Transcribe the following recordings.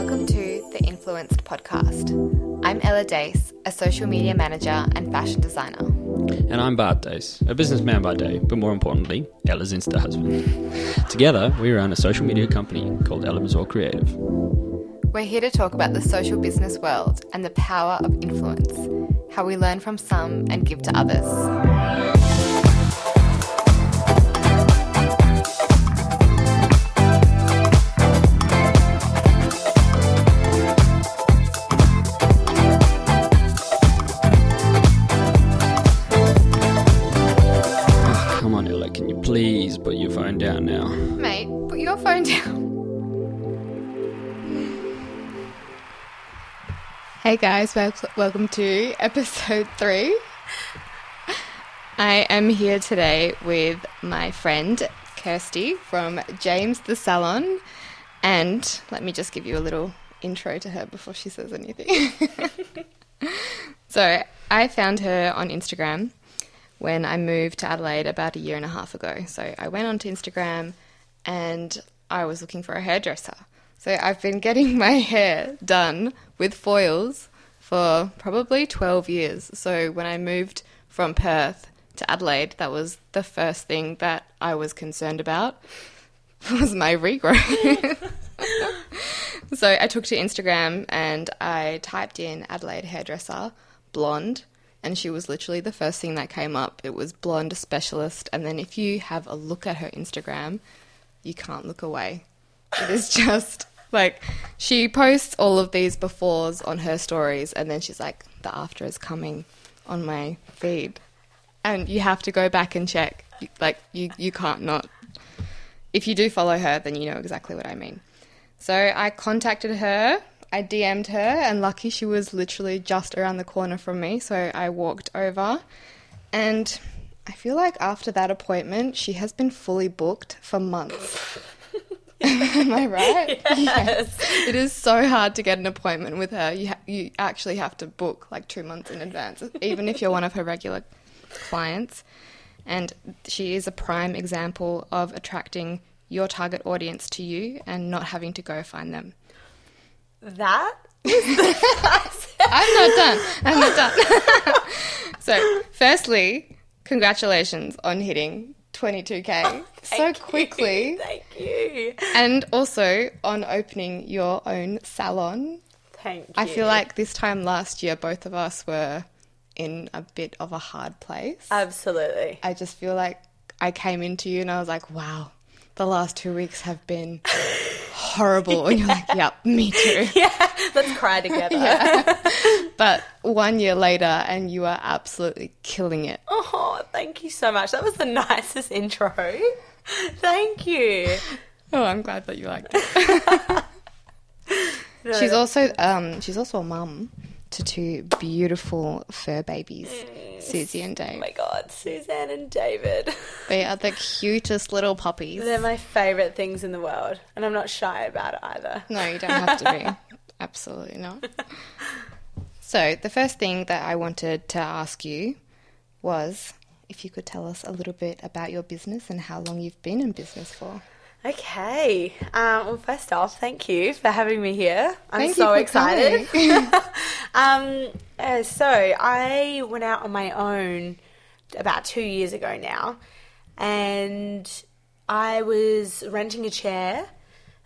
Welcome to the Influenced Podcast. I'm Ella Dace, a social media manager and fashion designer. And I'm Bart Dace, a businessman by day, but more importantly, Ella's Insta husband. Together, we run a social media company called Ela Mazur Creative. We're here to talk about the social business world and the power of influence, how we learn from some and give to others. Phone down. Hey guys, welcome to episode three. I am here today with my friend Kirsty from James the Salon. And let me just give you a little intro to her before she says anything. so, I found her on Instagram when I moved to Adelaide about a year and a half ago. So I went onto Instagram and I was looking for a hairdresser. So I've been getting my hair done with foils for probably 12 years. So when I moved from Perth to Adelaide, that was the first thing that I was concerned about was my regrowth. so I took to Instagram and I typed in Adelaide hairdresser blonde and she was literally the first thing that came up. It was blonde specialist and then if you have a look at her Instagram, you can't look away. It is just like she posts all of these befores on her stories and then she's like the after is coming on my feed. And you have to go back and check. Like you you can't not if you do follow her, then you know exactly what I mean. So I contacted her, I DM'd her, and lucky she was literally just around the corner from me. So I walked over, and I feel like after that appointment, she has been fully booked for months. Am I right? Yes. It is so hard to get an appointment with her. You ha- you actually have to book like two months in advance, even if you're one of her regular clients. And she is a prime example of attracting your target audience to you and not having to go find them. That I'm not done. I'm not done. so, firstly, congratulations on hitting 22k so quickly. You. Thank you. And also on opening your own salon. Thank you. I feel like this time last year, both of us were in a bit of a hard place. absolutely. I just feel like I came into you and I was like, wow, the last two weeks have been horrible. And you're like, yep, me too. Yeah, let's cry together. But one year later, and you are absolutely killing it. Oh, thank you so much. That was the nicest intro. Thank you. Oh, I'm glad that you liked it. She's also um, she's also a mum to two beautiful fur babies, Susie and Dave. Oh my god, Suzanne and David. They are the cutest little puppies. They're my favourite things in the world, and I'm not shy about it either. No, you don't have to be. Absolutely not. So, the first thing that I wanted to ask you was if you could tell us a little bit about your business and how long you've been in business for. Okay. Um, well, first off, thank you for having me here. I'm Thank you so for excited. um, uh, so I went out on my own about two years ago now, and I was renting a chair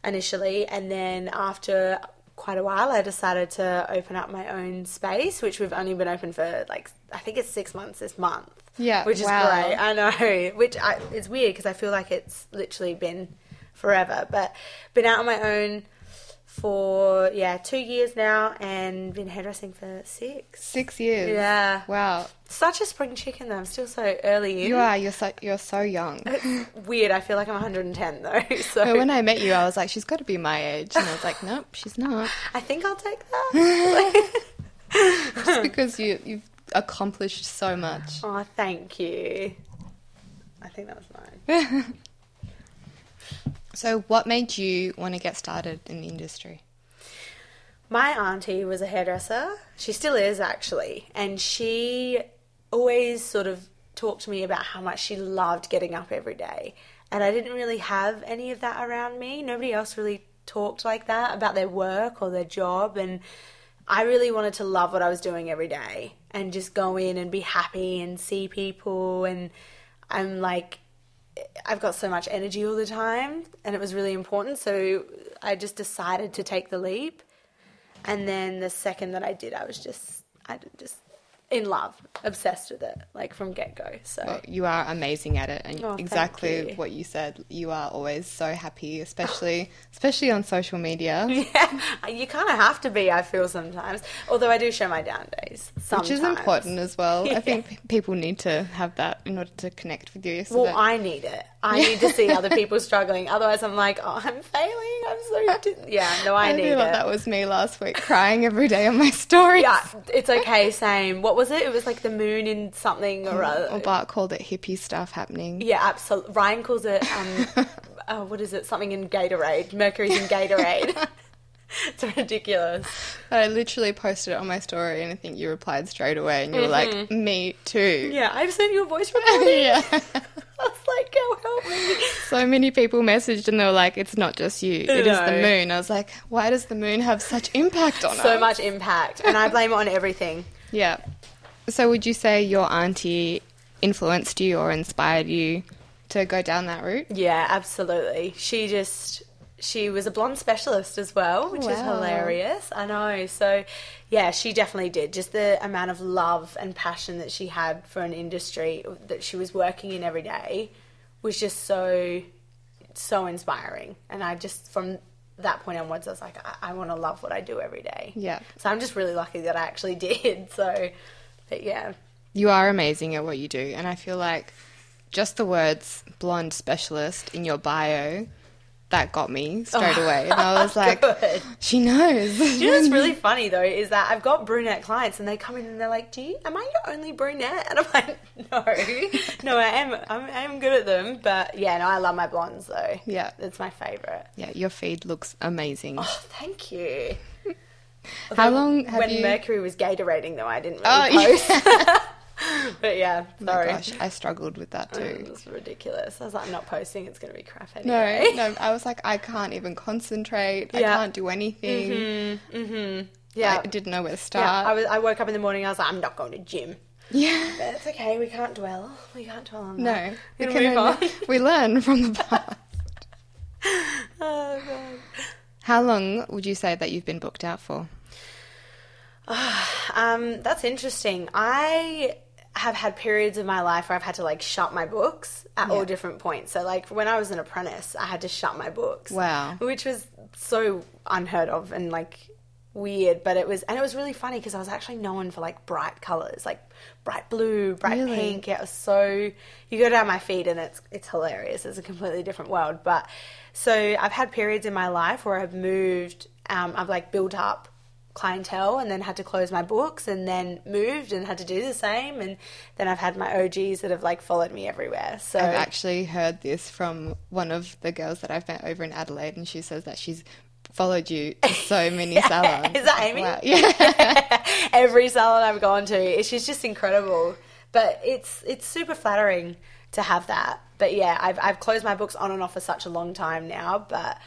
initially, and then after quite a while, I decided to open up my own space, which we've only been open for like I think it's six months this month. Yeah, which is wow. great. I know, which I, it's weird because I feel like it's literally been forever. But been out on my own for yeah two years now, and been hairdressing for six. Six years. Yeah, Wow. such a spring chicken though. I'm still so early in. You are. You're so you're so young. Weird. I feel like I'm 110 though. So when I met you, I was like, she's got to be my age, and I was like, nope, she's not. I think I'll take that. Just because you you've accomplished so much. oh, thank you. I think that was mine. So, what made you want to get started in the industry? My auntie was a hairdresser. She still is actually, and she always sort of talked to me about how much she loved getting up every day. And I didn't really have any of that around me. Nobody else really talked like that about their work or their job and I really wanted to love what I was doing every day and just go in and be happy and see people and I'm like I've got so much energy all the time and it was really important so I just decided to take the leap. And then the second that I did I was just I just in love, obsessed with it, like from get go. So Well, you are amazing at it, and Oh, exactly you. what you said. You are always so happy, especially especially on social media, yeah, you kind of have to be. I feel sometimes, although I do show my down days sometimes, which is important as well. Yeah. I think people need to have that in order to connect with you. So Well, that- I need it. I need to see other people struggling. Otherwise, I'm like, oh, I'm failing. I'm so di-" yeah. No, I, I need feel like it. that was me last week, crying every day on my story. yeah, it's okay. Same. What was it? It was like the moon in something or other. Or Bart called it hippie stuff happening. Yeah, absolutely. Ryan calls it um, uh, what is it? Something in Gatorade. Mercury's in Gatorade. it's ridiculous. I literally posted it on my story, and I think you replied straight away, and you were like, "Me too." Yeah, I've sent you a voice recording. yeah. I was like, oh, help me. So many people messaged, and they were like, "It's not just you; it is the moon." I was like, "Why does the moon have such impact on us?" So much impact, and I blame it on everything. Yeah. So would you say your auntie influenced you or inspired you to go down that route? Yeah, absolutely. She just she was a blonde specialist as well, oh, which is hilarious. I know. So, yeah, she definitely did. Just the amount of love and passion that she had for an industry that she was working in every day was just so so inspiring. And I just from that point onwards, I was like, I, I want to love what I do every day. Yeah. So I'm just really lucky that I actually did. So, but yeah. You are amazing at what you do, and I feel like just the words blonde specialist in your bio that got me straight oh, away. And I was like, she knows. Do you know what's really funny though is that I've got brunette clients and they come in and they're like, "Do you? Am I your only brunette?" And I'm like, "No, no, I am. I'm, I'm good at them, but yeah, no, I love my blondes though. Yeah. it's my favorite. yeah, your feed looks amazing. Oh, thank you. How long have when you? Mercury was Gatorating though, I didn't Oh, really yeah. but yeah, Oh my sorry. gosh, I struggled with that It too. was ridiculous. I was like, I'm not posting. It's going to be crap No, anyway. no, no. I was like, I can't even concentrate. I can't do anything. Yeah, I didn't know where to yeah. start. I, was, I woke up in the morning. I was like, I'm not going to gym. yeah. But it's okay. We can't dwell. We can't dwell on No, that. we We'll can move on. we learn from the past. Oh god. How long would you say that you've been booked out for? Um, that's interesting. I have had periods of my life where I've had to like shut my books at all different points. So like when I was an apprentice, I had to shut my books. Wow. Which was so unheard of and like weird, but it was and it was really funny because I was actually known for like bright colors, like bright blue, bright Really? pink. Yeah, it was so you go down my feed and it's it's hilarious. It's a completely different world. But so I've had periods in my life where I've moved, um, I've like built up clientele and then had to close my books and then moved and had to do the same and then I've had my OGs that have like followed me everywhere. So I've actually heard this from one of the girls that I've met over in Adelaide, and she says that she's followed you to so many salons. Is that Amy? Wow. Yeah. every salon I've gone to. She's just incredible. But it's it's super flattering to have that. But yeah, I've I've closed my books on and off for such a long time now. But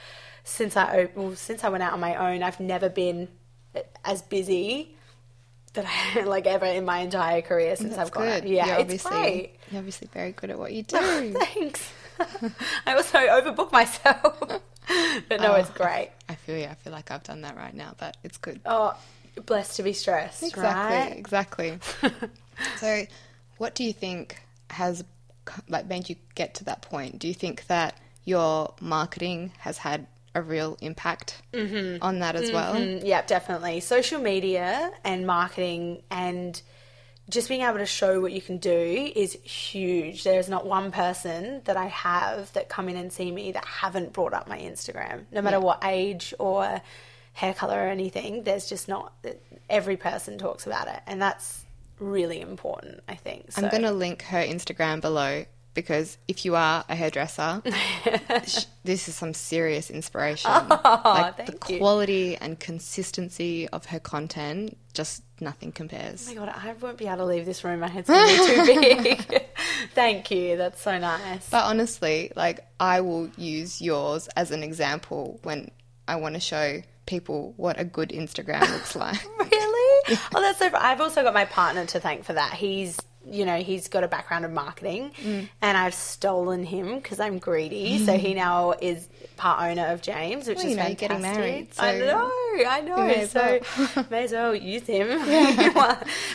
since I well, since I went out on my own, I've never been as busy that I like ever in my entire career since That's I've gone good. Yeah, you're it's obviously great. you're obviously very good at what you do. Oh, thanks. I also overbook myself. but no, it's Oh. great. I feel yeah, I feel like I've done that right now, but it's good. Oh, blessed to be stressed, Exactly, right? exactly. so, what do you think has like made you get to that point? Do you think that your marketing has had a real impact on that as well? Mm, yeah, definitely. Social media and marketing and just being able to show what you can do is huge. There's not one person that I have that come in and see me that haven't brought up my Instagram, no matter what age or hair color or anything. There's just not every person talks about it, and that's really important. I think. So. I'm going to link her Instagram below because if you are a hairdresser, sh- this is some serious inspiration. Oh, like the Oh, you. quality and consistency of her content, just nothing compares. Oh my god, I won't be able to leave this room. My head's gonna be too big. Thank you. That's so nice. But honestly, like I will use yours as an example when I want to show people what a good Instagram looks like. really? Oh, that's so. I've also got my partner to thank for that. He's, you know, he's got a background in marketing, Mm. and I've stolen him because I'm greedy. so he now is part owner of James, which Well, is you know, fantastic. getting married, I know, I know. may so well. may as well use him.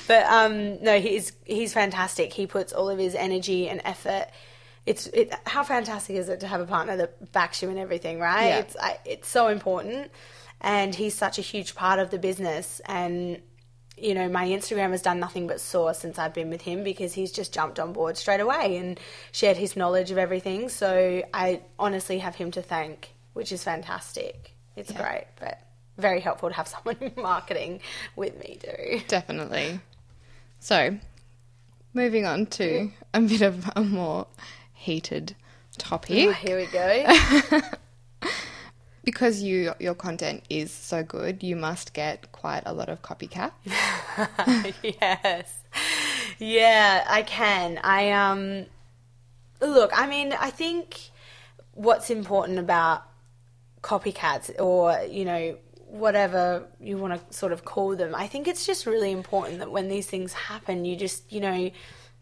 but um, no, he's he's fantastic. He puts all of his energy and effort. It's it, how fantastic is it to have a partner that backs you in everything, right? Yeah. It's I, it's so important, and he's such a huge part of the business. And you know, my Instagram has done nothing but soar since I've been with him because he's just jumped on board straight away and shared his knowledge of everything. So I honestly have him to thank, which is fantastic. It's Yeah. great, but very helpful to have someone in marketing with me too. Definitely. So, moving on to a bit of a more heated topic. Oh, here we go. because you your content is so good, you must get quite a lot of copycat. yes. Yeah, I can. I um look, I mean, I think what's important about copycats or, you know, whatever you want to sort of call them. I think it's just really important that when these things happen, you just, you know,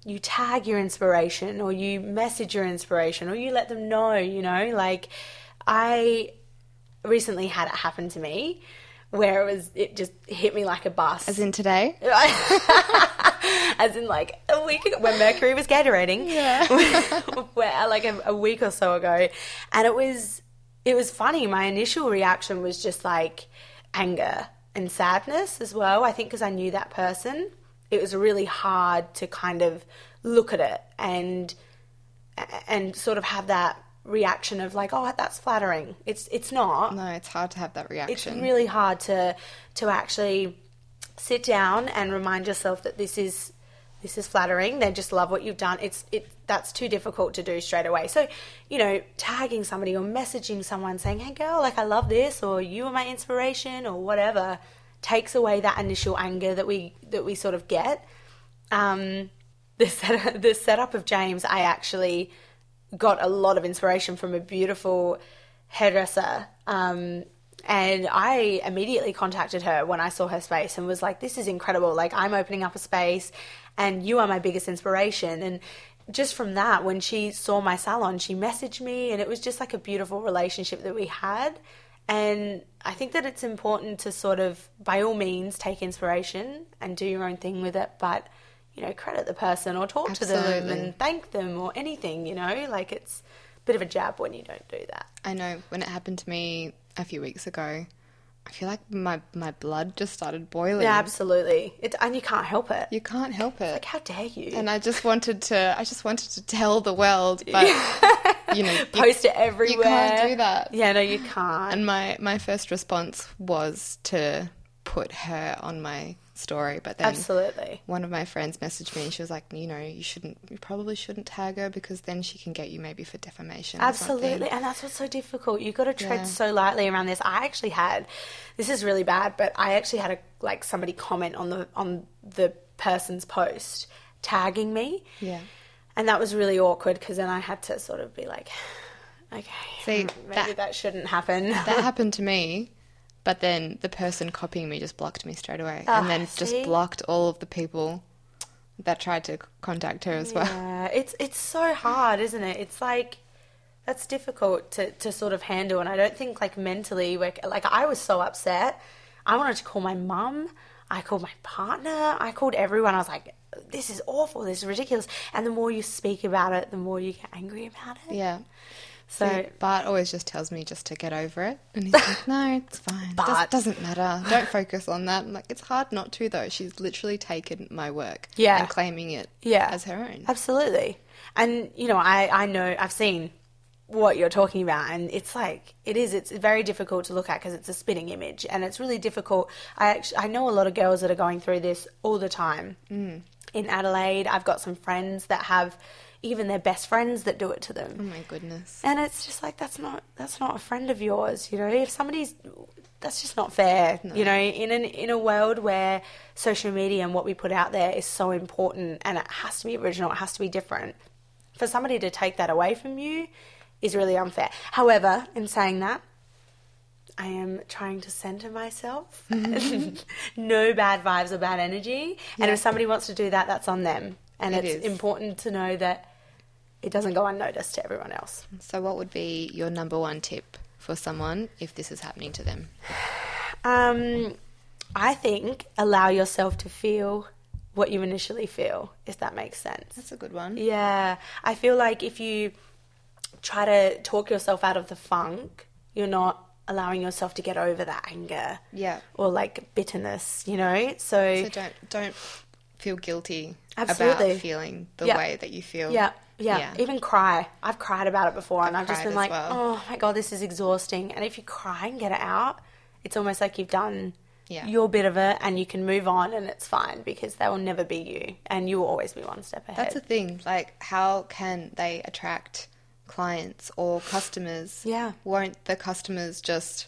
you tag your inspiration or you message your inspiration or you let them know, you know, like I recently had it happen to me where it was it just hit me like a bus As in today. as in like a week ago when Mercury was Gatorating. Yeah. where uh, like a, a week or so ago, and it was it was funny. My initial reaction was just like anger and sadness as well. I think because I knew that person, it was really hard to kind of look at it and and sort of have that reaction of like, oh, that's flattering. It's it's not. No, it's hard to have that reaction. it's really hard to to actually sit down and remind yourself that this is this is flattering. They just love what you've done. It's it that's too difficult to do straight away. So you know tagging somebody or messaging someone saying hey girl like i love this or you are my inspiration or whatever takes away that initial anger that we that we sort of get. Um the set, the setup of james i actually got a lot of inspiration from a beautiful hairdresser. Um, and I immediately contacted her when I saw her space and was like, this is incredible. Like, I'm opening up a space and you are my biggest inspiration. And just from that, when she saw my salon, she messaged me and it was just like a beautiful relationship that we had. And I think that it's important to sort of, by all means, take inspiration and do your own thing with it. But you know, credit the person or talk to them and thank them or anything, you know, like it's a bit of a jab when you don't do that. I know when it happened to me a few weeks ago, I feel like my my blood just started boiling. Yeah, absolutely. It, and you can't help it. You can't help it. Like, how dare you? and I just wanted to I just wanted to tell the world, but you know, you, Post it everywhere. you can't do that. Yeah, no, you can't. And my my first response was to put her on my story, but then Absolutely. one of my friends messaged me and she was like, you know, you shouldn't, you probably shouldn't tag her because then she can get you maybe for defamation. Absolutely. And that's what's so difficult. You've got to tread Yeah. so lightly around this. I actually had this is really bad, but I actually had a like somebody comment on the on the person's post tagging me. Yeah. And that was really awkward because then I had to sort of be like, okay, See, maybe that- that, shouldn't happen. That happened to me, but then the person copying me just blocked me straight away, Ah, and then just blocked all of the people that tried to contact her as well. Yeah, it's it's so hard, isn't it? It's like that's difficult to, to sort of handle, and I don't think like mentally, like like I was so upset. I wanted to call my mum. I called my partner. I called everyone. I was like, "This is awful. This is ridiculous." And the more you speak about it, the more you get angry about it. Yeah. So So Bart always just tells me just to get over it, and he's like, "No, it's fine. Does, Bart. doesn't matter. Don't focus on that." I'm like, "It's hard not to though. She's literally taken my work, Yeah. and claiming it, Yeah. as her own." Absolutely. And you know, I I know I've seen what you're talking about and it's like it is it's very difficult to look at because it's a spinning image and it's really difficult. I actually I know a lot of girls that are going through this all the time. Mm. In Adelaide, I've got some friends that have even their best friends that do it to them. Oh my goodness. And it's just like that's not that's not a friend of yours, you know. If somebody's that's just not fair, you know. In an in a world where social media and what we put out there is so important and it has to be original, it has to be different. For somebody to take that away from you is really unfair. However, in saying that, I am trying to center myself. no bad vibes or bad energy. And if somebody wants to do that, that's on them. And It it's is. important to know that it doesn't go unnoticed to everyone else. So, what would be your number one tip for someone if this is happening to them? Um, I think allow yourself to feel what you initially feel, if that makes sense. That's a good one. Yeah, I feel like if you try to talk yourself out of the funk, you're not allowing yourself to get over that anger. Yeah. Or like bitterness, you know? So, So don't don't feel guilty Absolutely. about feeling the Yeah. way that you feel. yeah, yeah, Yeah. Even cry. I've cried about it before and I've I've just been like, well. oh my God, this is exhausting. And if you cry and get it out, it's almost like you've done Yeah. your bit of it and you can move on and it's fine because they will never be you and you will always be one step ahead. That's the thing. Like, how can they attract clients or customers? Yeah. Won't the customers just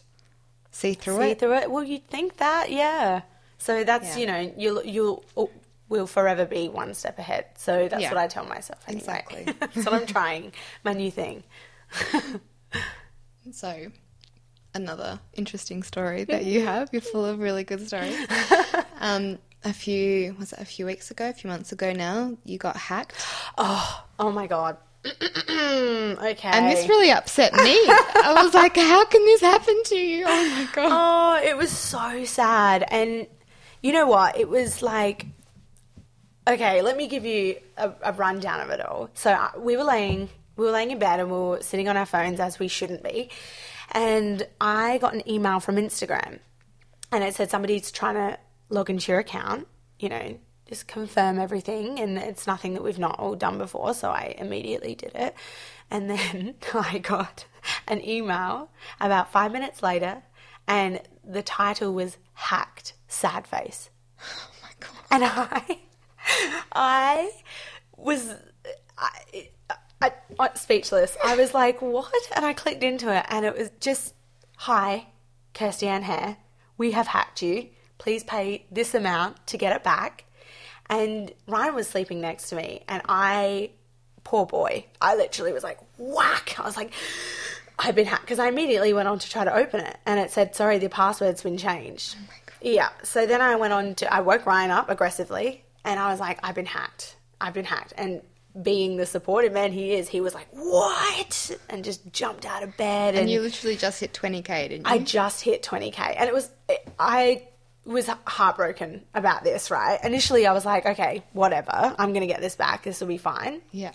see through see it? See through it. Well, you'd think that, yeah. So that's Yeah. you know you'll you'll oh, will forever be one step ahead. So that's Yeah. what I tell myself anyway. Exactly. that's what I'm trying. My new thing. So, another interesting story that you have. You're full of really good stories. um, a few was it a few weeks ago, a few months ago now, you got hacked, Oh, oh my god. okay. and this really upset me. I was like, "How can this happen to you?" Oh my god! Oh, it was so sad. And you know what? It was like, okay, let me give you a, a rundown of it all. So uh, we were laying, we were laying in bed and we were sitting on our phones as we shouldn't be. And I got an email from Instagram and it said somebody's trying to log into your account, you know, just confirm everything. And it's nothing that we've not all done before. So I immediately did it. And then I got an email about five minutes later, and the title was Hacked Sad Face. Oh my god! And I, I was, I, I, I, speechless. I was like, what? And I clicked into it, and it was just, hi, Kirsty Anne Hair, we have hacked you. Please pay this amount to get it back. And Ryan was sleeping next to me, and I, poor boy, I literally was like, whack. I was like, I've been hacked because I immediately went on to try to open it, and it said, sorry, the password's been changed. Oh yeah. So then I went on to, I woke Ryan up aggressively, and I was like, I've been hacked. I've been hacked. And being the supportive man he is, he was like, what? And just jumped out of bed. And you literally just hit 20k, didn't you? I just hit 20k, and it was I was heartbroken about this. Right, initially I was like, okay, whatever, I'm gonna get this back. This will be fine. yeah.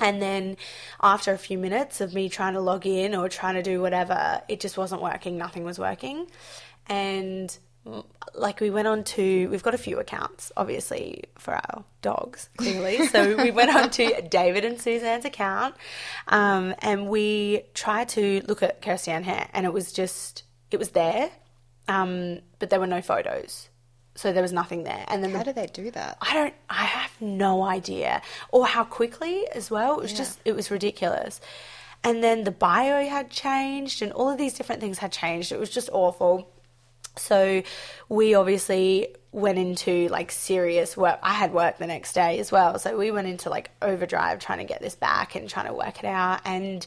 And then after a few minutes of me trying to log in or trying to do whatever, it just wasn't working. Nothing was working, and like we went on to we've got a few accounts obviously for our dogs clearly so we went on to david and suzanne's account um, and we tried to look at kirsty hair and it was just it was there um, but there were no photos so there was nothing there and then the How do they do that? I don't I have no idea. Or how quickly as well. It was just it was ridiculous. And then the bio had changed and all of these different things had changed. It was just awful. So we obviously went into like serious work. I had work the next day as well. So we went into like overdrive trying to get this back and trying to work it out and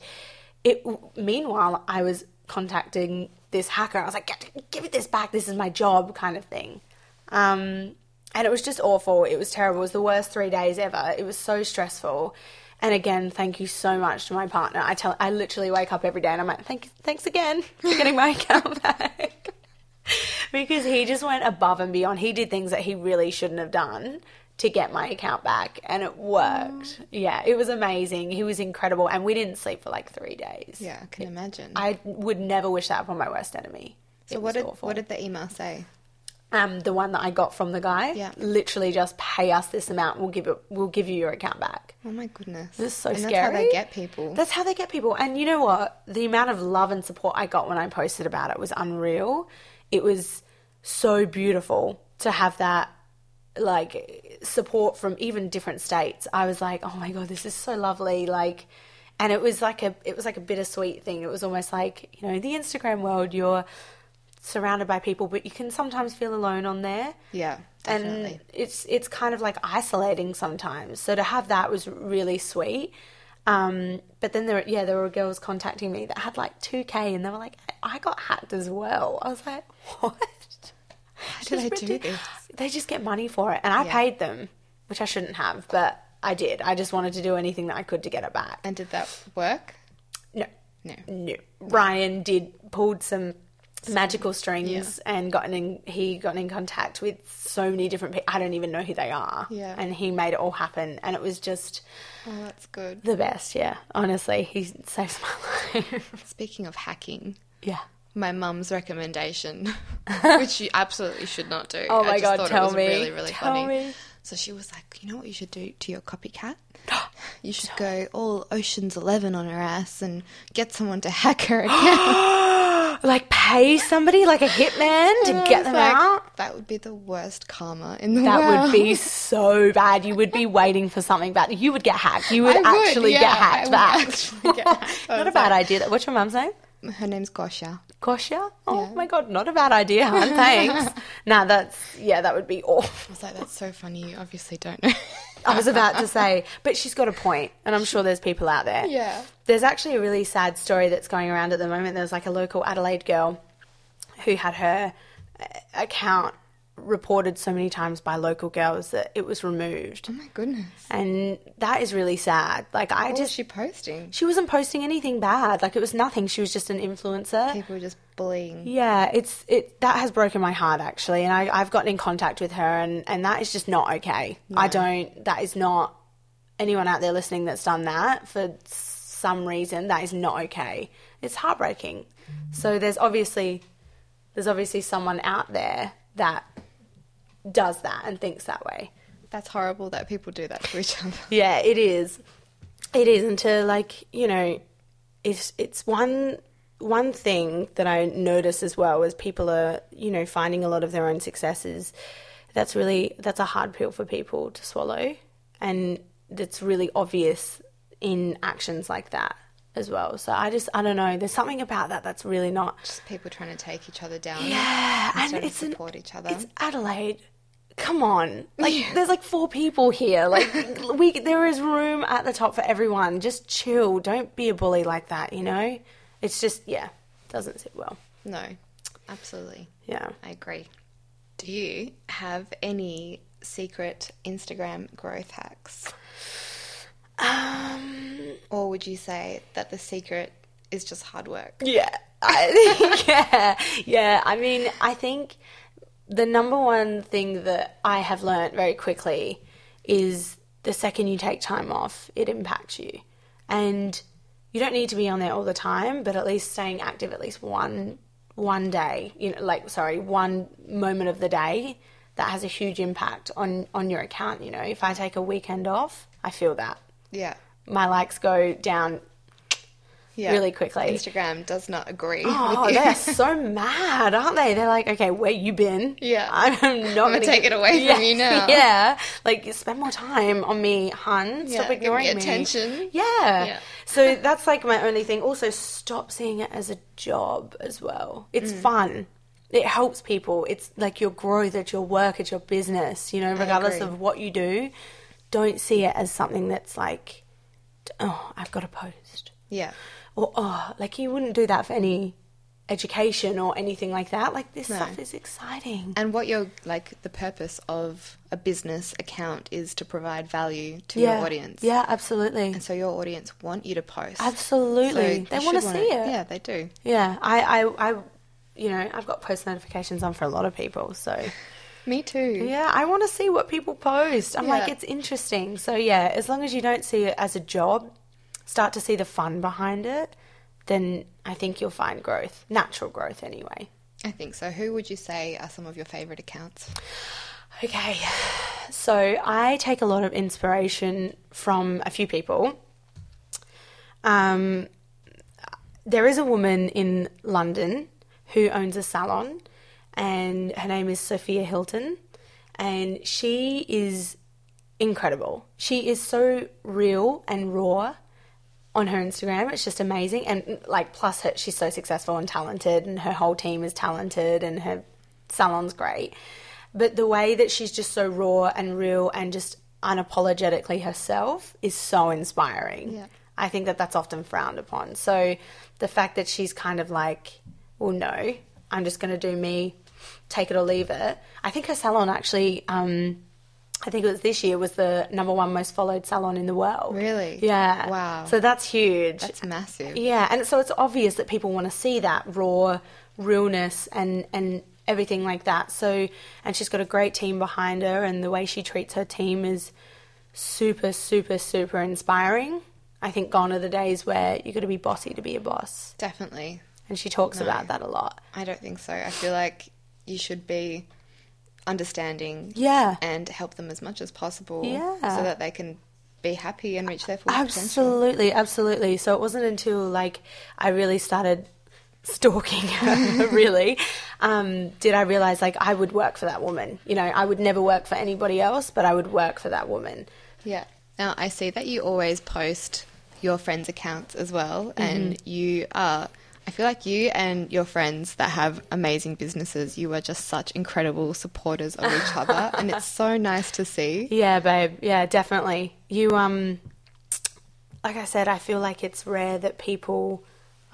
it meanwhile I was contacting this hacker. I was like, give it this back. This is my job kind of thing. Um, and it was just awful. It was terrible. It was the worst three days ever. It was so stressful. And again, thank you so much to my partner. I tell, I literally wake up every day and I'm like, thank, thanks again for getting my account back. because he just went above and beyond. He did things that he really shouldn't have done to get my account back, and it worked. Yeah, it was amazing. He was incredible, and we didn't sleep for like three days. Yeah, I can imagine. I would never wish that upon my worst enemy. so It what did awful what did the email say? um, the one that I got from the guy, Yeah. literally just pay us this amount. We'll give it. We'll give you your account back. Oh my goodness! This is so and scary. That's how they get people. That's how they get people. And you know what? The amount of love and support I got when I posted about it was unreal. It was so beautiful to have that like support from even different states. I was like, oh my god, this is so lovely. Like, and it was like a it was like a bittersweet thing. It was almost like you know the Instagram world. You're surrounded by people, but you can sometimes feel alone on there yeah, definitely. and it's it's kind of like isolating sometimes. So to have that was really sweet. Um, but then there, yeah, there were girls contacting me that had like 2k, and they were like, "I got hacked as well." I was like, "What? How do they do this? They just get money for it, and I Yeah. paid them, which I shouldn't have, but I did. I just wanted to do anything that I could to get it back. And did that work? No, No. no. Ryan did pulled some magical strings and gotten in. He got in contact with so many different people. I don't even know who they are. Yeah. and he made it all happen, and it was just Oh, that's good. the best. Yeah, honestly, he saves my life. Speaking of hacking, yeah. my mum's recommendation, which you absolutely should not do. Oh I my just God, thought tell it was me. really, really Tell funny. me. So she was like, you know what you should do to your copycat? You should go all Ocean's Eleven on her ass and get someone to hack her account. Like pay somebody like a hitman to get them like, out. That would be the worst karma in the That world. That would be so bad. You would be waiting for something bad. You would get hacked. You would would, actually yeah, get hacked back. get hacked. Not a bad idea. What's your mum's name? Her name's Gosia. Kosha? Oh Yeah. my god, not a bad idea, hon. Thanks. nah, that's yeah, that would be awful. I was like, that's so funny. You obviously don't know. I was about to say, but she's got a point, and I'm sure there's people out there. Yeah. There's actually a really sad story that's going around at the moment. There's like a local Adelaide girl who had her uh, account reported so many times by local girls that it was removed. oh my goodness. And that is really sad. Like I What was just she posting? she wasn't posting anything bad. Like it was nothing. She was just an influencer. People were just bullying. Yeah, it's it that has broken my heart actually, and I, I've gotten in contact with her, and and that is just not okay. I don't. That is not anyone out there listening that's done that for some reason. That is not okay. It's heartbreaking. So there's obviously there's obviously someone out there that does that and thinks that way. That's horrible that people do that to each other. Yeah, it is. It is, and to like you know, it's it's one one thing that I notice as well is people are you know finding a lot of their own successes. That's really that's a hard pill for people to swallow, and that's really obvious in actions like that as well. So I just I don't know. There's something about that that's really not. Just people trying to take each other down. Yeah, and it's an- support each other. It's Adelaide. Come on, like there's like four people here. Like we, there is room at the top for everyone. Just chill. Don't be a bully like that. You know, it's just yeah, doesn't sit well. No, absolutely. Yeah. I agree. Do you have any secret Instagram growth hacks? Um. Or would you say that the secret is just hard work? Yeah. I, yeah. Yeah. I mean, I think the number one thing that I have learnt very quickly is the second you take time off, it impacts you. And you don't need to be on there all the time, but at least staying active at least one one day, you know, like sorry, one moment of the day that has a huge impact on on your account, you know. If I take a weekend off, I feel that. Yeah. My likes go down Yeah. really quickly. Instagram does not agree Oh, they're so mad, aren't they? They're like, okay, where you been? Yeah. I'm not I'm gonna gonna take it away yeah, from you now. Yeah, like spend more time on me, hun. Yeah, Stop me ignoring me. attention. Yeah. Yeah. So that's like my only thing. Also, stop seeing it as a job as well. It's Mm. fun. It helps people. It's like your growth, it's your work, it's your business. You know, regardless of what you do, don't see it as something that's like, oh, I've got to post Yeah. Or oh, like you wouldn't do that for any education or anything like that. Like this No. stuff is exciting. And what you're like the purpose of a business account is to provide value to yeah, your audience. Yeah, absolutely. And so your audience want you to post. Absolutely. So They wanna should see it. Yeah, they do. Yeah, I, I, I, you know, I've got post notifications on for a lot of people, so Me too. yeah, I want to see what people post. I'm like, it's interesting. So yeah, as long as you don't see it as a job, start to see the fun behind it, then I think you'll find growth, natural growth anyway. I think so. Who would you say are some of your favorite accounts? Okay, so I take a lot of inspiration from a few people. Um, there is a woman in London who owns a salon, and her name is Sophia Hilton, and she is incredible. She is so real and raw on her Instagram. It's just amazing, and like plus her, she's so successful and talented, and her whole team is talented, and her salon's great. But the way that she's just so raw and real and just unapologetically herself is so inspiring. Yeah. I think that that's often frowned upon. So the fact that she's kind of like, well, no, I'm just going to do me, take it or leave it. I think her salon actually, um, I think it was this year, was the number one most followed salon in the world. Really? Yeah. Wow. So that's huge. That's massive. Yeah, and so it's obvious that people want to see that raw realness and and everything like that. So, and she's got a great team behind her, and the way she treats her team is super, super, super inspiring. I think gone are the days where you got to be bossy to be a boss, Definitely. and she talks No. about that a lot. I don't think so. I feel like you should be understanding Yeah. and help them as much as possible Yeah. so that they can be happy and reach their full potential. Absolutely, absolutely. So it wasn't until like I really started stalking her, really, um, did I realize like I would work for that woman. You know, I would never work for anybody else, but I would work for that woman. Yeah. Now, I see that you always post your friends' accounts as well, and you are. I feel like you and your friends that have amazing businesses, you are just such incredible supporters of each other, and it's so nice to see. Yeah, babe. Yeah, definitely. You um like I said, I feel like it's rare that people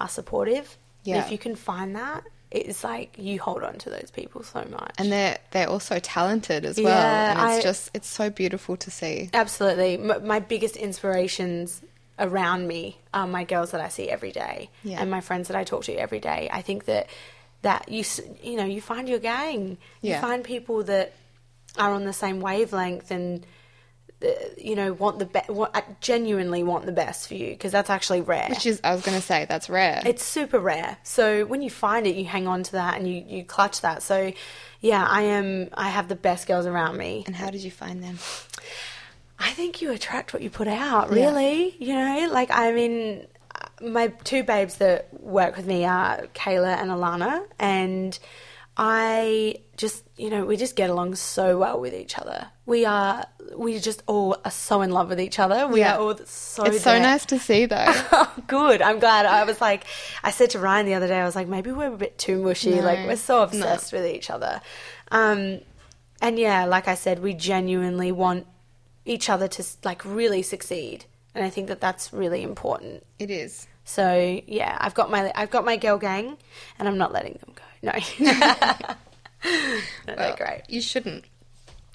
are supportive. And Yeah. If you can find that, it's like you hold on to those people so much. And they're they're also talented as well, Yeah, and it's I- just it's so beautiful to see. Absolutely. M- my biggest inspirations around me are my girls that I see every day Yeah. and my friends that I talk to every day. I think that that you you know you find your gang. Yeah. You find people that are on the same wavelength and uh, you know want the be- want, uh, genuinely want the best for you because that's actually rare. Which is, I was going to say, that's rare. It's super rare. So when you find it, you hang on to that and you, you clutch that. So yeah, I am. I have the best girls around me. and how did you find them? I think you attract what you put out, Yeah. really. You know, like, I mean, my two babes that work with me are Kayla and Alana, and I just, you know, we just get along so well with each other. We are, we just all are so in love with each other. We Yeah. are all so It's so there. nice to see, though. Oh, good. I'm glad. I was like, I said to Ryan the other day, I was like, maybe we're a bit too mushy. No. like, we're so obsessed with each other. Um, and yeah, like I said, we genuinely want each other to like really succeed, and I think that that's really important. it is. So yeah, I've got my I've got my girl gang, and I'm not letting them go. No, No, they're Well, great. You shouldn't.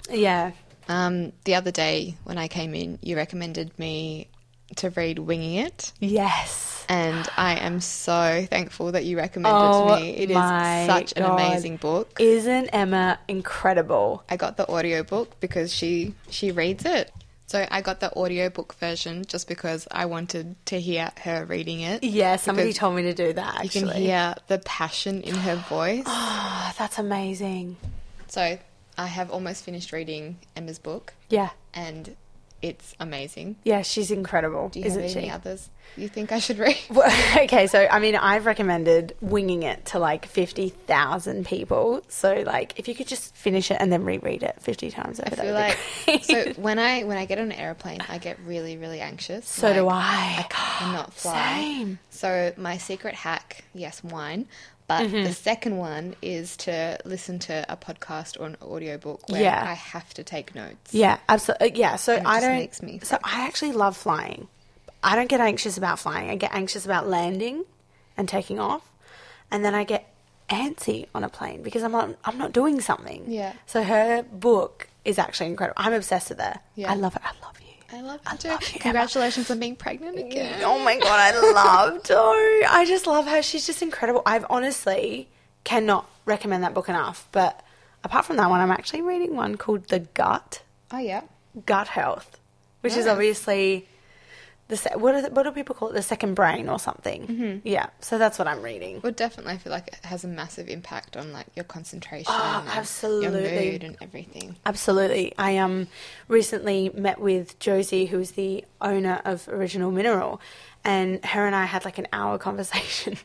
Yeah. Um, the other day when I came in, you recommended me to read Winging It. Yes. And I am so thankful that you recommended Oh, to me. It is such an God. amazing book. Isn't Emma incredible? I got the audiobook because she she reads it. So I got the audiobook version just because I wanted to hear her reading it. Yeah, somebody told me to do that. You can hear the passion in her voice. Oh, that's amazing. So I have almost finished reading Emma's book Yeah, and it's amazing. yeah, she's incredible, Do you isn't have any she? others you think I should read? Well, okay, so I mean, I've recommended winging it to like fifty thousand people. So, like, if you could just finish it and then reread it fifty times over, I feel like great. so when I when I get on an airplane, I get really really anxious. So do I. I cannot fly. Same. So my secret hack, yes, wine. But Mm-hmm. the second one is to listen to a podcast or an audiobook where Yeah. I have to take notes. Yeah, absolutely. Yeah, so it I don't. makes me so I actually love flying. I don't get anxious about flying. I get anxious about landing and taking off, and then I get antsy on a plane because I'm not. I'm not doing something. Yeah. So her book is actually incredible. I'm obsessed with her. Yeah. I love her. I love. I love I you too. love you, Emma. Congratulations on being pregnant again. Oh my god, I love Do. I just love her. She's just incredible. I've honestly cannot recommend that book enough. But apart from that one, I'm actually reading one called The Gut. Oh yeah. gut health, which is obviously the se- what, are the, what do people call it? The second brain or something. Mm-hmm. Yeah, so that's what I'm reading. Well, definitely, I feel like it has a massive impact on like your concentration, Oh, and absolutely. your mood, and everything. Absolutely. I um recently met with Josie, who is the owner of Original Mineral, and her and I had like an hour conversation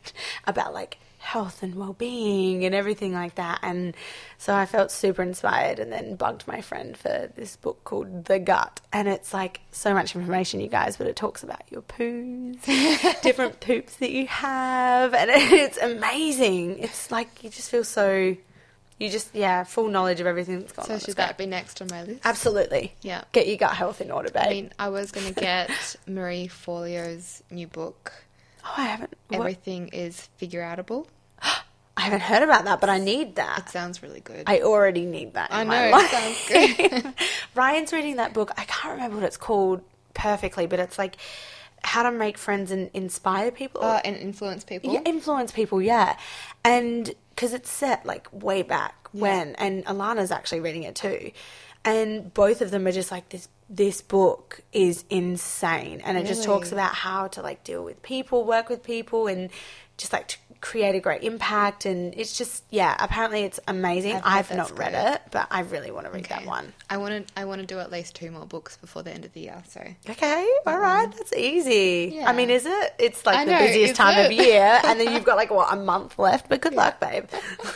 about like health and well-being and everything like that and so I felt super inspired and then bugged my friend for this book called The Gut and it's like so much information you guys but it talks about your poos different poops that you have and it's amazing it's like you just feel so You just yeah, full knowledge of everything that's going So on. So should that be next on my list? Absolutely. Yeah. Get your gut health in order, babe. I mean, I was going to get Marie Forleo's new book, oh, I haven't. What? Everything is Figure Outable. I haven't heard about that, but I need that. It sounds really good. I already need that. I know, it sounds good. Ryan's reading that book. I can't remember what it's called perfectly, but it's like how to make friends and inspire people. uh, and influence people. Yeah, influence people, yeah. And because it's set like way back when, and Alana's actually reading it too. And both of them are just like this. This book is insane, and it just talks about how to like deal with people, work with people, and just like to create a great impact. And it's just yeah. Apparently, it's amazing. I've not read great. it, but I really want to read that one. I want to. I want to do at least two more books before the end of the year. So Okay, all right, that's easy. Yeah. I mean, is it? It's like I the know, busiest time of year, and then you've got like what a month left. But good luck, babe.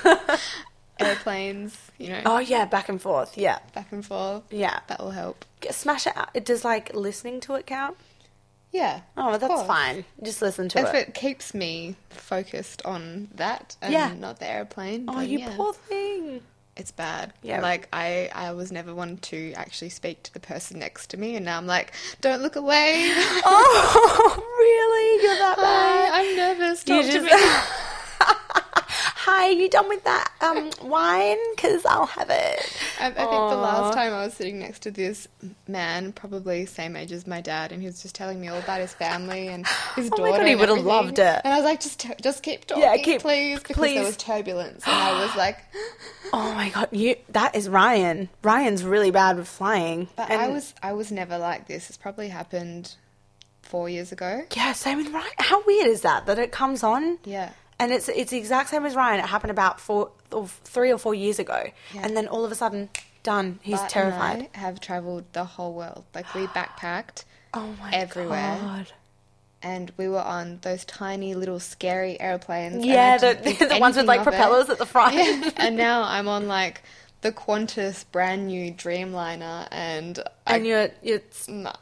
airplanes, you know, oh yeah, back and forth. Yeah, back and forth. yeah. That will help. Get- Smash it out. Does like listening to it count? Yeah. Oh, that's course. fine. Just listen to If it. If it keeps me focused on that and Yeah. not the airplane, Oh, you yeah, poor thing. it's bad. Yeah. Like I, I was never one to actually speak to the person next to me, and now I'm like, don't look away. Oh, really? You're that bad? I'm nervous. You Talk to me. Hi, you done with that um, wine? Because I'll have it. I, I think the last time I was sitting next to this man, probably same age as my dad, and he was just telling me all about his family and his Oh daughter. my God, he would've loved it. And I was like, just, just keep talking, Yeah, keep- please, because please. there was turbulence, and I was like, Oh my god, you that is Ryan. Ryan's really bad with flying. but And- I was, I was never like this. It's probably happened four years ago. Yeah, same with Ryan. How weird is that? That it comes on? Yeah. And it's it's the exact same as Ryan. It happened about four or three or four years ago. Yeah. And then all of a sudden, done. He's and terrified. I have traveled the whole world. Like we backpacked Oh my everywhere. god. and we were on those tiny little scary airplanes. Yeah, the, didn't the ones with like of it. propellers at the front. Yeah. and now I'm on like the Qantas brand new Dreamliner, and I, and you're it's no,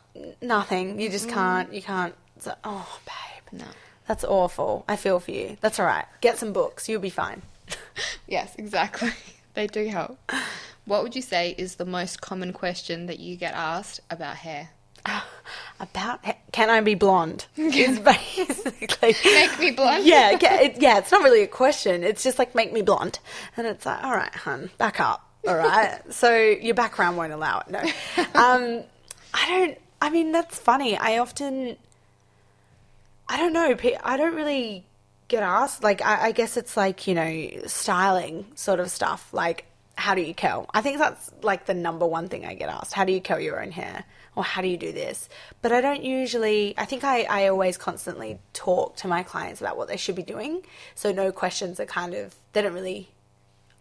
nothing. You Mm. just can't. You can't. So, oh, babe, no. That's awful. I feel for you. That's all right. Get some books. You'll be fine. Yes, exactly. they do help. What would you say is the most common question that you get asked about hair? About can I be blonde? Is basically Make me blonde? Yeah, yeah, it, yeah. It's not really a question. It's just like make me blonde, and it's like, all right, hun, back up. All right. so your background won't allow it. No, um, I don't. I mean, that's funny. I often, I don't know. I don't really get asked. Like, I, I guess it's like you know, styling sort of stuff. Like, how do you curl? I think that's like the number one thing I get asked. How do you curl your own hair? Or how do you do this? But I don't usually, I think I, I always constantly talk to my clients about what they should be doing. So no questions are kind of, they don't really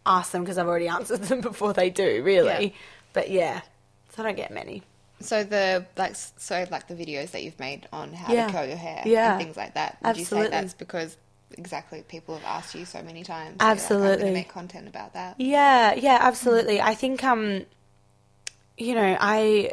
ask them because I've already answered them before they do, really. Yeah. But yeah, so I don't get many. So the like so like the videos that you've made on how Yeah. to curl your hair Yeah. and things like that. Would you Absolutely. say that's because exactly people have asked you so many times? so you're like, I'm Absolutely. make content about that. Yeah, yeah, absolutely. I think um you know, I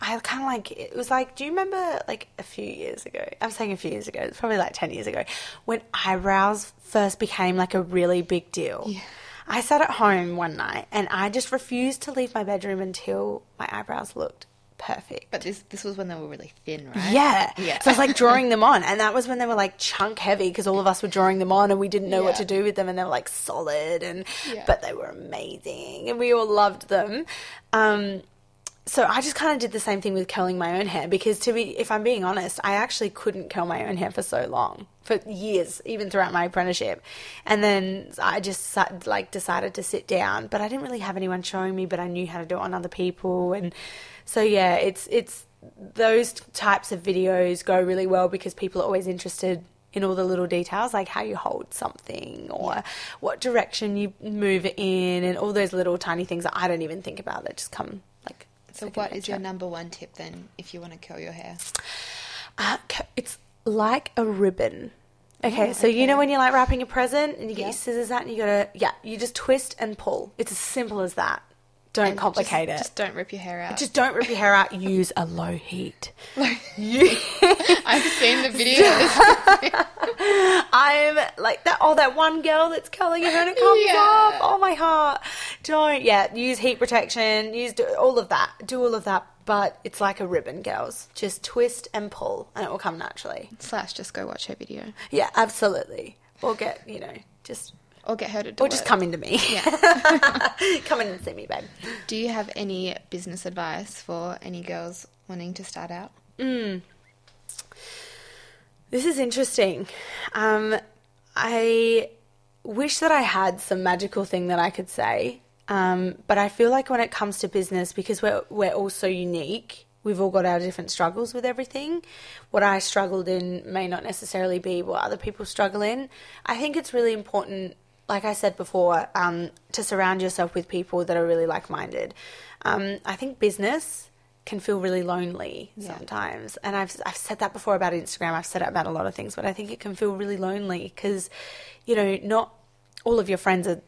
I kind of like it was like do you remember like a few years ago? I'm saying a few years ago. It's probably like 10 years ago when eyebrows first became like a really big deal. Yeah. I sat at home one night and I just refused to leave my bedroom until my eyebrows looked perfect. But this this was when they were really thin, right? Yeah. Yeah. So I was like drawing them on. And that was when they were like chunk heavy because all of us were drawing them on and we didn't know what to do with them. And they were like solid and, Yeah. but they were amazing and we all loved them. Um, so I just kind of did the same thing with curling my own hair because to be, if I'm being honest, I actually couldn't curl my own hair for so long, for years, even throughout my apprenticeship. And then I just like decided to sit down, but I didn't really have anyone showing me, but I knew how to do it on other people. And so yeah, it's it's those types of videos go really well because people are always interested in all the little details like how you hold something or what direction you move it in and all those little tiny things that I don't even think about that just come like So what is your number one tip then if you want to curl your hair? Uh, it's like a ribbon. Okay, Oh, so you know when you're like wrapping a present and you get your scissors out and you gotta, yeah, you just twist and pull. It's as simple as that. Don't And complicate just, it. Just don't rip your hair out. Just don't rip your hair out. Use a low heat. You- I've seen the videos. I'm like that. Oh, that one girl that's curling her hair and it comes Yeah. off. Oh my heart. Don't. Yeah. Use heat protection. Use do, all of that. Do all of that. But it's like a ribbon, girls. Just twist and pull, and it will come naturally. Slash, just go watch her video. Yeah, absolutely. Or get you know just Or get her to do or just it. come into me. Yeah. come in and see me, babe. Do you have any business advice for any girls wanting to start out? This is interesting. Um, I wish that I had some magical thing that I could say, um, but I feel like when it comes to business, because we're we're all so unique, we've all got our different struggles with everything. What I struggled in may not necessarily be what other people struggle in. I think it's really important, like I said before, um, to surround yourself with people that are really like minded. Um, I think business can feel really lonely Yeah. sometimes. And I've I've said that before about Instagram. I've said it about a lot of things, but I think it can feel really lonely because, you know, not all of your friends are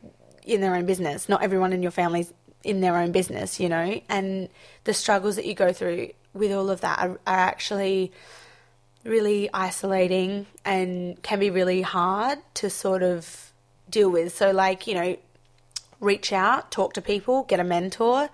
in their own business. Not everyone in your family's in their own business, you know, and the struggles that you go through with all of that are, are actually really isolating and can be really hard to sort of deal with. So, like, you know, reach out, talk to people, get a mentor,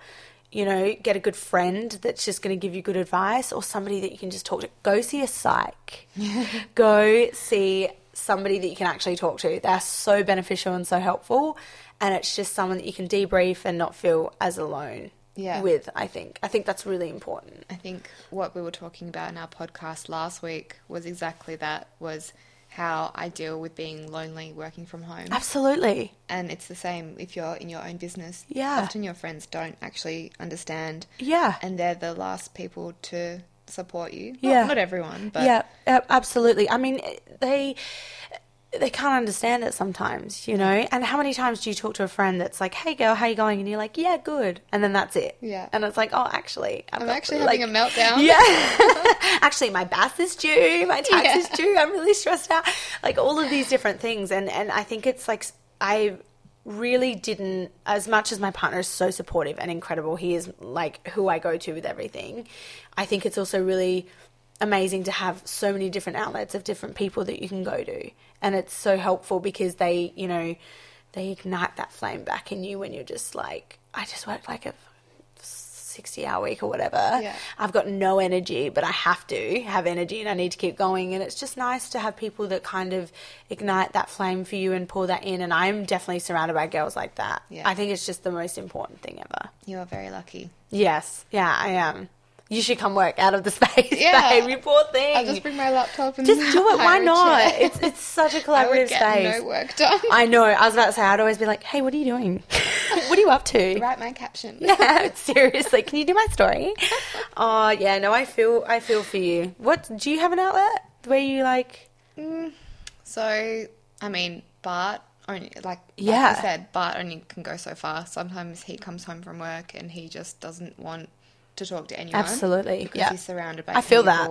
you know, get a good friend that's just going to give you good advice or somebody that you can just talk to. Go see a psych. Go see somebody that you can actually talk to. They're so beneficial and so helpful. And it's just someone that you can debrief and not feel as alone Yeah. with, I think. I think that's really important. I think what we were talking about in our podcast last week was exactly that was how I deal with being lonely working from home. Absolutely. And it's the same if you're in your own business. Yeah. Often your friends don't actually understand. Yeah. And they're the last people to support you. Not- Yeah. Not, everyone, but yeah, absolutely. I mean, they they can't understand it sometimes, you know. And how many times do you talk to a friend that's like, "Hey, girl, how you going?" And you're like, "Yeah, good," and then that's it. Yeah. And it's like, "Oh, actually, I've I'm actually like- having a meltdown. Yeah. actually, my BAS is due. My tax Yeah. is due. I'm really stressed out. Like all of these different things, and and I think it's like I really didn't as much as my partner is so supportive and incredible he is like who i go to with everything i think it's also really amazing to have so many different outlets of different people that you can go to. And it's so helpful because they you know they ignite that flame back in you when you're just like i just worked like a 60 hour week or whatever. Yeah. i've got no energy but i have to have energy and i need to keep going. And it's just nice to have people that kind of ignite that flame for you and pour that in. And i'm definitely surrounded by girls like that. Yeah. i think it's just the most important thing ever. You are very lucky. yes. Yeah i am you should come work out of the space Yeah. babe you poor thing I'll just bring my laptop and just do it. Why not? chair. It's it's such a collaborative space. no work done. I know. I was about to say I'd always be like, "Hey, what are you doing? what are you up to?" Write my caption. Yeah, seriously. Can you do my story? Oh yeah, no, I feel I feel for you. What do you have an outlet where you like? Mm, so, I mean, Bart only like like Yeah. you said, Bart only can go so far. Sometimes he comes home from work and he just doesn't want to talk to anyone. Absolutely, because yeah. he's surrounded by. I feel that.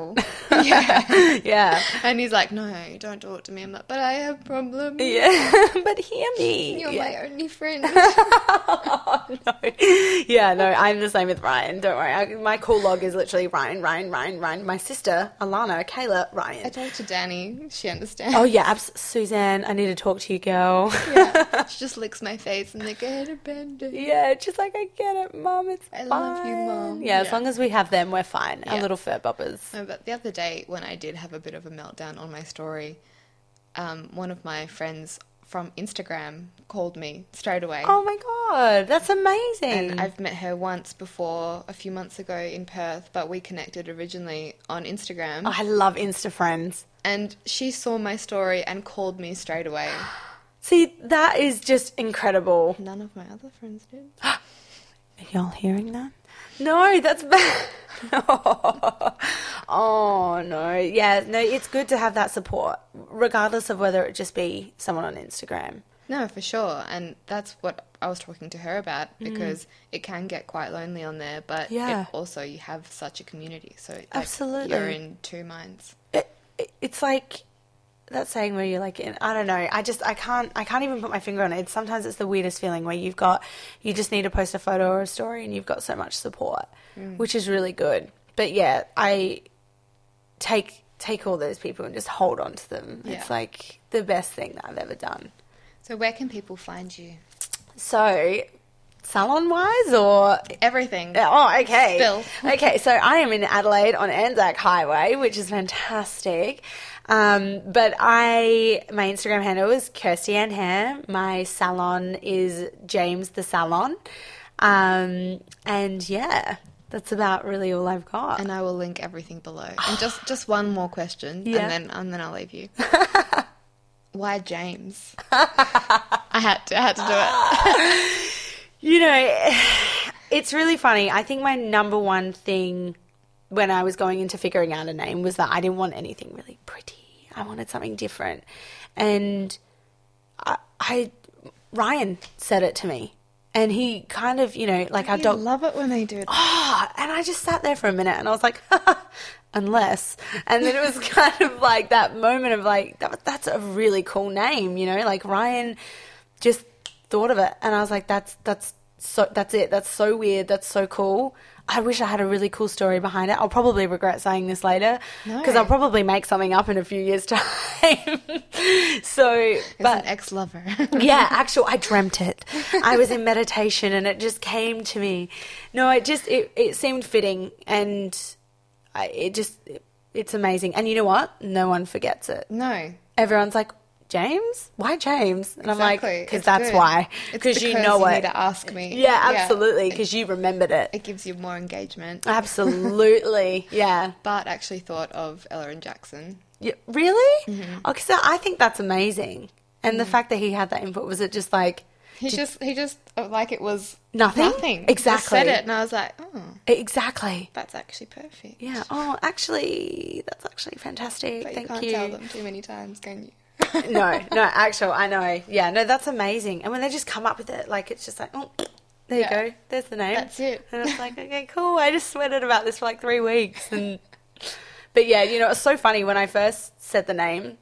yeah, Yeah, and he's like, "No, don't talk to me." I'm like, "But I have problems. yeah. but hear me. You're yeah. my only friend." no. Yeah, no, I'm the same with Ryan. Don't worry. I, my call log is literally Ryan, Ryan, Ryan, Ryan. My sister, Alana, Kayla, Ryan. I talk to Danny. She understands. Oh yeah, abs- Suzanne. I need to talk to you, girl. yeah. She just licks my face and they get a band-aid. Yeah, just like I get it, mom. It's I love you, mom. Mum. Yeah, as Yeah. long as we have them, we're fine. Our little fur boppers. No, but the other day when I did have a bit of a meltdown on my story, um, one of my friends from Instagram called me straight away. Oh my god, that's amazing. And I've met her once before, a few months ago in Perth, but we connected originally on Instagram. Oh, I love Insta friends. And she saw my story and called me straight away. See, that is just incredible. None of my other friends did. Are y'all hearing that? No, that's bad. oh no, yeah, no. It's good to have that support, regardless of whether it just be someone on Instagram. No, for sure. And that's what I was talking to her about because it can get quite lonely on there, but Mm. Yeah. it also you have such a community. So like, Absolutely. you're in two minds. It, it, it's like that saying where you're like, in, I don't know. I just I can't I can't even put my finger on it. Sometimes it's the weirdest feeling where you've got you just need to post a photo or a story and you've got so much support, mm. which is really good. But yeah, I take take all those people and just hold on to them. Yeah. It's like the best thing that I've ever done. So where can people find you? So, salon wise or Everything. Oh, okay. Spill. okay, so I am in Adelaide on Anzac Highway, which is fantastic. Um, but I, my Instagram handle is Kirsty Anne Hair. My salon is James the Salon. Um, and yeah, that's about really all I've got. And I will link everything below. And just just one more question, Yeah. and then and then I'll leave you. Why James? I had to. I had to do it. You know, it's really funny. I think my number one thing when I was going into figuring out a name was that I didn't want anything really pretty. I wanted something different. And I, I Ryan said it to me. And he kind of, you know, like I dog. love it when they do that. Ah, and I just sat there for a minute and I was like, unless. And then it was kind of like that moment of like, that, that's a really cool name, you know, like Ryan just thought of it. And I was like, that's, that's so, that's it. That's so weird. That's so cool. I wish I had a really cool story behind it. I'll probably regret saying this later No. because I'll probably make something up in a few years' time. so, It's but ex-lover. yeah, actual. I dreamt it. I was in meditation, and it just came to me. No, it just it, it seemed fitting, and I, it just it, it's amazing. And you know what? No one forgets it. no. Everyone's like, James, why James? And I'm like, because that's good. why. Because you know you it. need to ask me. Yeah, Yeah. absolutely. Because you remembered it. It gives you more engagement. Absolutely. Yeah. Bart actually thought of Ella and Jackson. Yeah, really? Mm-hmm. Okay, so I think that's amazing. And the fact that he had that input was it just like He just he just uh, like it was Nothing? Nothing. Exactly. said it, and I was like, oh, exactly? that's actually perfect. Yeah. Oh, actually, that's actually fantastic. But Thank you can't you. tell them too many times, can you? no, no, actual, I know. Yeah, no, that's amazing. And when they just come up with it, like it's just like, oh, there Yeah. you go. There's the name. That's it. And it's like, okay, cool. I just sweated about this for like three weeks, and but yeah, you know, it's so funny when I first said the name.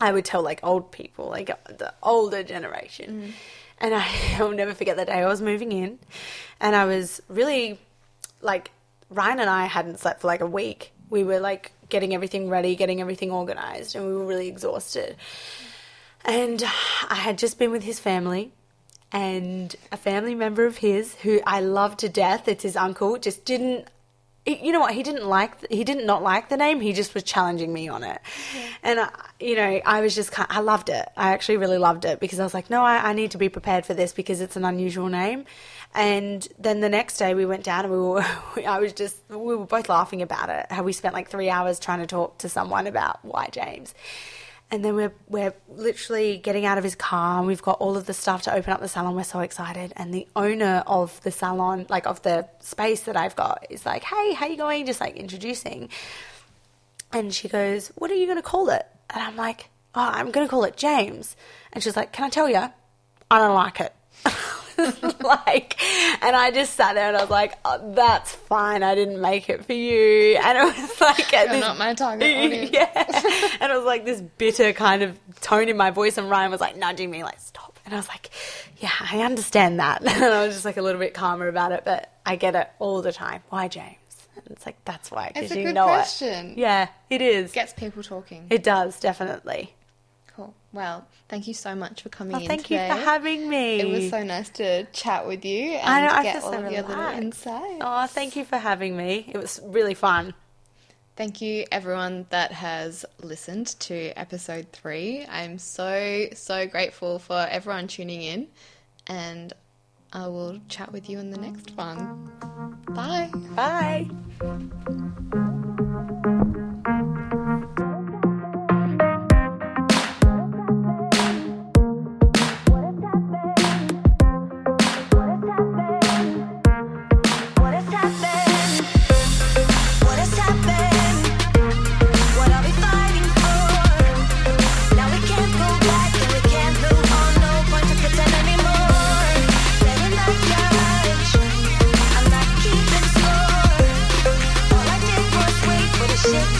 I would tell like old people, like uh, the older generation. Mm. And I, I'll never forget the day I was moving in, and I was really like Ryan and I hadn't slept for like a week. We were like getting everything ready, getting everything organized, and we were really exhausted. And I had just been with his family, and a family member of his who I love to death, it's his uncle, just didn't. You know what? He didn't like. He didn't not like the name. He just was challenging me on it, and I, you know, I was just. Kind I loved it. I actually really loved it because I was like, no, I, I need to be prepared for this because it's an unusual name. And then the next day we went down and we were. I was just. We were both laughing about it. How we spent like three hours trying to talk to someone about why James. And then we're we're literally getting out of his car and we've got all of the stuff to open up the salon. We're so excited. And the owner of the salon, like of the space that I've got, is like, Hey, how you going? Just like introducing. And she goes, What are you gonna call it? And I'm like, Oh, I'm gonna call it James. And she's like, Can I tell you? I don't like it. like, and I just sat there and I was like, oh, "That's fine. I didn't make it for you." And it was like, You're this not my target audience. yeah. And it was like this bitter kind of tone in my voice, and Ryan was like nudging me, like, stop. And I was like, yeah, I understand that. And I was just like a little bit calmer about it, but I get it all the time. Why, James? And it's like, that's why, It's because a you good know question. it. Yeah, it is. Gets people talking. It does, definitely. Cool. Well, thank you so much for coming Well, in thank you for having me. It was so nice to chat with you and I know, I get all so of your little insights. Oh, thank you for having me. It was really fun. Thank you, everyone that has listened to episode three. I'm so, so grateful for everyone tuning in, and I will chat with you in the next one. Bye. Bye.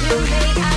you hate. I